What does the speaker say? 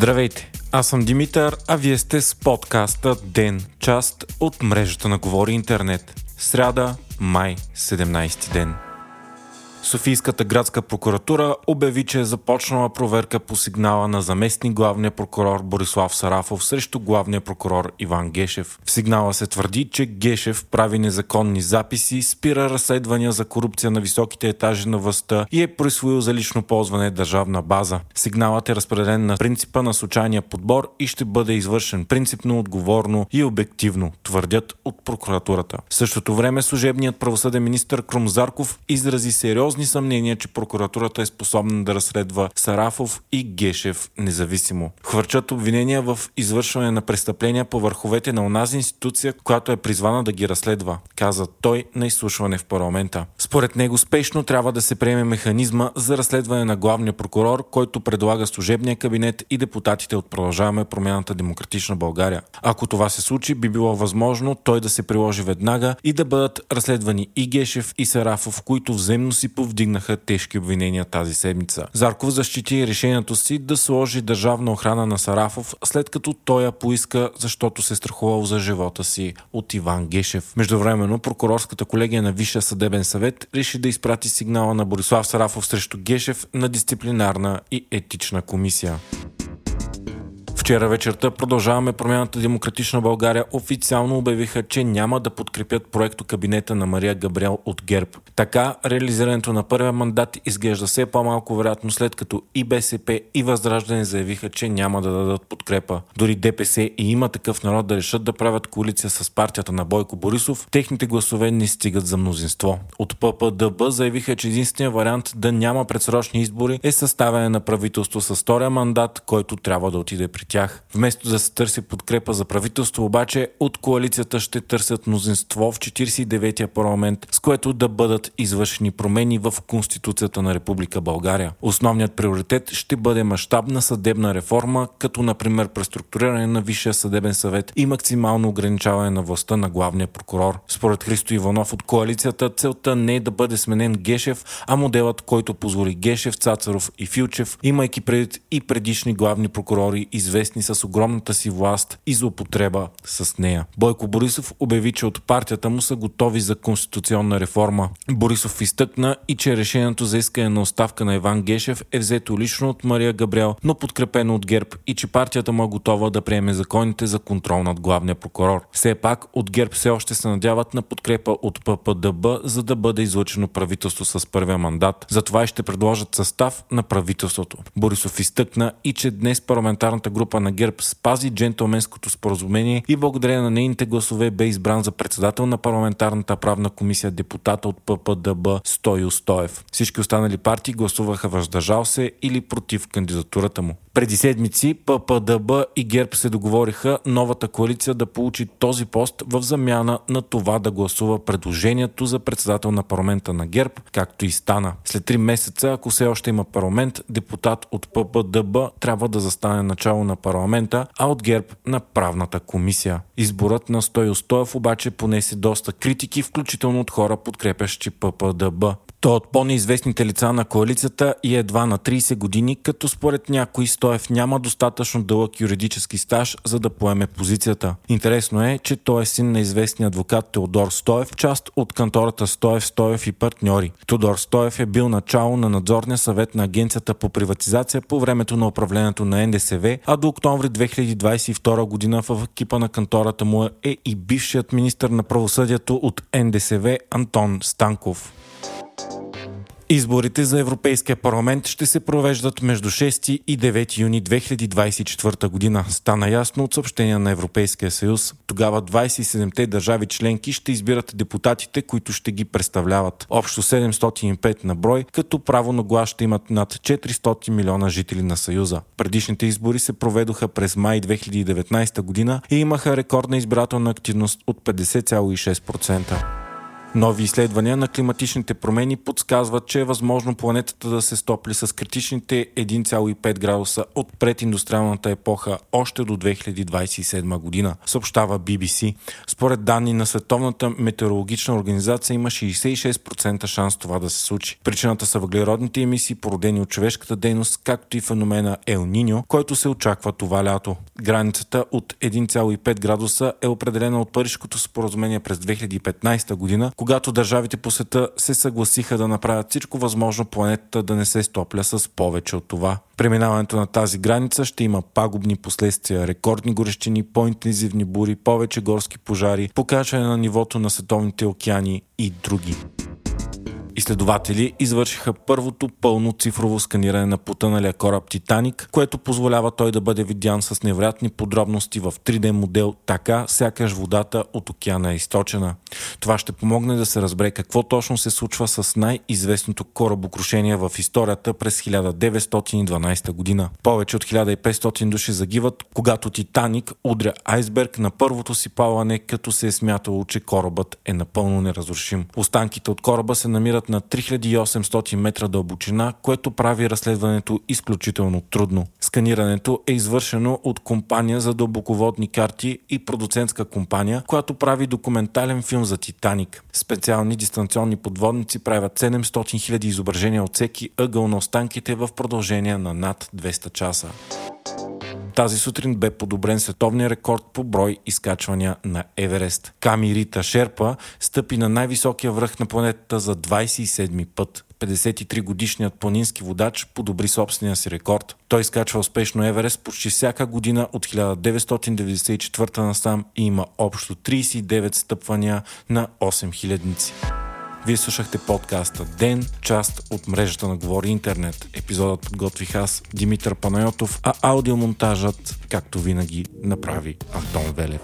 Здравейте, аз съм Димитър, а вие сте с подкаста Ден, част от мрежата на Говори Интернет. Сряда, май, 17 ден. Софийската градска прокуратура обяви, че е започнала проверка по сигнала на заместник главния прокурор Борислав Сарафов срещу главния прокурор Иван Гешев. В сигнала се твърди, че Гешев прави незаконни записи, спира разследвания за корупция на високите етажи на властта и е присвоил за лично ползване държавна база. Сигналът е разпределен на принципа на случайния подбор и ще бъде извършен принципно, отговорно и обективно, твърдят от прокуратурата. В същото време служебният правосъден министр Крумзарков изрази сериозно сериозни съмнения, че прокуратурата е способна да разследва Сарафов и Гешев независимо. Хвърчат обвинения в извършване на престъпления по върховете на онази институция, която е призвана да ги разследва, каза той на изслушване в парламента. Според него спешно трябва да се приеме механизма за разследване на главния прокурор, който предлага служебния кабинет и депутатите от Продължаваме промяната Демократична България. Ако това се случи, би било възможно той да се приложи веднага и да бъдат разследвани и Гешев и Сарафов, които взаимно си повдигнаха тежки обвинения тази седмица. Зарков защити решението си да сложи държавна охрана на Сарафов, след като той я поиска, защото се страхувал за живота си от Иван Гешев. Междувременно прокурорската колегия на Висшия съдебен съвет реши да изпрати сигнала на Борислав Сарафов срещу Гешев на дисциплинарна и етична комисия. Вчера вечерта продължаваме промяната Демократична България официално обявиха, че няма да подкрепят проекто кабинета на Мария Габриел от ГЕРБ. Така, реализирането на първия мандат изглежда все по-малко вероятно след като и БСП и Възраждане заявиха, че няма да дадат подкрепа. Дори ДПС и има такъв народ да решат да правят коалиция с партията на Бойко Борисов, техните гласове не стигат за мнозинство. От ППДБ заявиха, че единственият вариант да няма предсрочни избори е съставяне на правителство с втория мандат, който трябва да отиде при тях тях. Вместо да се търси подкрепа за правителство, обаче от коалицията ще търсят мнозинство в 49-я парламент, с което да бъдат извършени промени в Конституцията на Република България. Основният приоритет ще бъде мащабна съдебна реформа, като например преструктуриране на Висшия съдебен съвет и максимално ограничаване на властта на главния прокурор. Според Христо Иванов от коалицията, целта не е да бъде сменен Гешев, а моделът, който позволи Гешев, Цацаров и Филчев, имайки предвид и предишни главни прокурори, известни известни с огромната си власт и злоупотреба с нея. Бойко Борисов обяви, че от партията му са готови за конституционна реформа. Борисов изтъкна и че решението за искане на оставка на Иван Гешев е взето лично от Мария Габриел, но подкрепено от ГЕРБ и че партията му е готова да приеме законите за контрол над главния прокурор. Все пак от ГЕРБ все още се надяват на подкрепа от ППДБ, за да бъде излъчено правителство с първия мандат. Затова и ще предложат състав на правителството. Борисов изтъкна и че днес парламентарната група на ГЕРБ спази джентълменското споразумение и благодарение на нейните гласове бе избран за председател на парламентарната правна комисия депутата от ППДБ Стою Стоев. Всички останали партии гласуваха въздържал се или против кандидатурата му. Преди седмици ППДБ и ГЕРБ се договориха новата коалиция да получи този пост в замяна на това да гласува предложението за председател на парламента на ГЕРБ, както и стана. След три месеца, ако все още има парламент, депутат от ППДБ трябва да застане начало на парламента, а от ГЕРБ на правната комисия. Изборът на Стой Стоев обаче понесе доста критики, включително от хора подкрепящи ППДБ. Той от по-неизвестните лица на коалицията и едва на 30 години, като според някои Стоев няма достатъчно дълъг юридически стаж, за да поеме позицията. Интересно е, че той е син на известния адвокат Теодор Стоев, част от кантората Стоев, Стоев и партньори. Тодор Стоев е бил начало на надзорния съвет на Агенцията по приватизация по времето на управлението на НДСВ, а до октомври 2022 година в екипа на кантората му е и бившият министр на правосъдието от НДСВ Антон Станков. Изборите за Европейския парламент ще се провеждат между 6 и 9 юни 2024 година. Стана ясно от съобщения на Европейския съюз. Тогава 27-те държави членки ще избират депутатите, които ще ги представляват. Общо 705 на брой, като право на глас ще имат над 400 милиона жители на Съюза. Предишните избори се проведоха през май 2019 година и имаха рекордна избирателна активност от 50,6%. Нови изследвания на климатичните промени подсказват, че е възможно планетата да се стопли с критичните 1,5 градуса от прединдустриалната епоха още до 2027 година, съобщава BBC. Според данни на Световната метеорологична организация има 66% шанс това да се случи. Причината са въглеродните емисии, породени от човешката дейност, както и феномена Ел Ниньо, който се очаква това лято. Границата от 1,5 градуса е определена от Парижското споразумение през 2015 година, когато държавите по света се съгласиха да направят всичко възможно планетата да не се стопля с повече от това. Преминаването на тази граница ще има пагубни последствия, рекордни горещини, по-интензивни бури, повече горски пожари, покачване на нивото на световните океани и други. Изследователи извършиха първото пълно цифрово сканиране на потъналия кораб Титаник, което позволява той да бъде видян с невероятни подробности в 3D модел, така сякаш водата от океана е източена. Това ще помогне да се разбере какво точно се случва с най-известното корабокрушение в историята през 1912 година. Повече от 1500 души загиват, когато Титаник удря айсберг на първото си плаване, като се е смятало, че корабът е напълно неразрушим. Останките от кораба се намират на 3800 метра дълбочина, което прави разследването изключително трудно. Сканирането е извършено от компания за дълбоководни карти и продуцентска компания, която прави документален филм за Титаник. Специални дистанционни подводници правят 700 000 изображения от всеки ъгъл на останките в продължение на над 200 часа. Тази сутрин бе подобрен световния рекорд по брой изкачвания на Еверест. Ками Рита Шерпа стъпи на най-високия връх на планетата за 27 път. 53 годишният планински водач подобри собствения си рекорд. Той изкачва успешно Еверест почти всяка година от 1994 насам и има общо 39 стъпвания на 8 хилядници. Вие слушахте подкаста Ден, част от мрежата на Говори Интернет. Епизодът подготвих аз, Димитър Панайотов, а аудиомонтажът, както винаги, направи Антон Велев.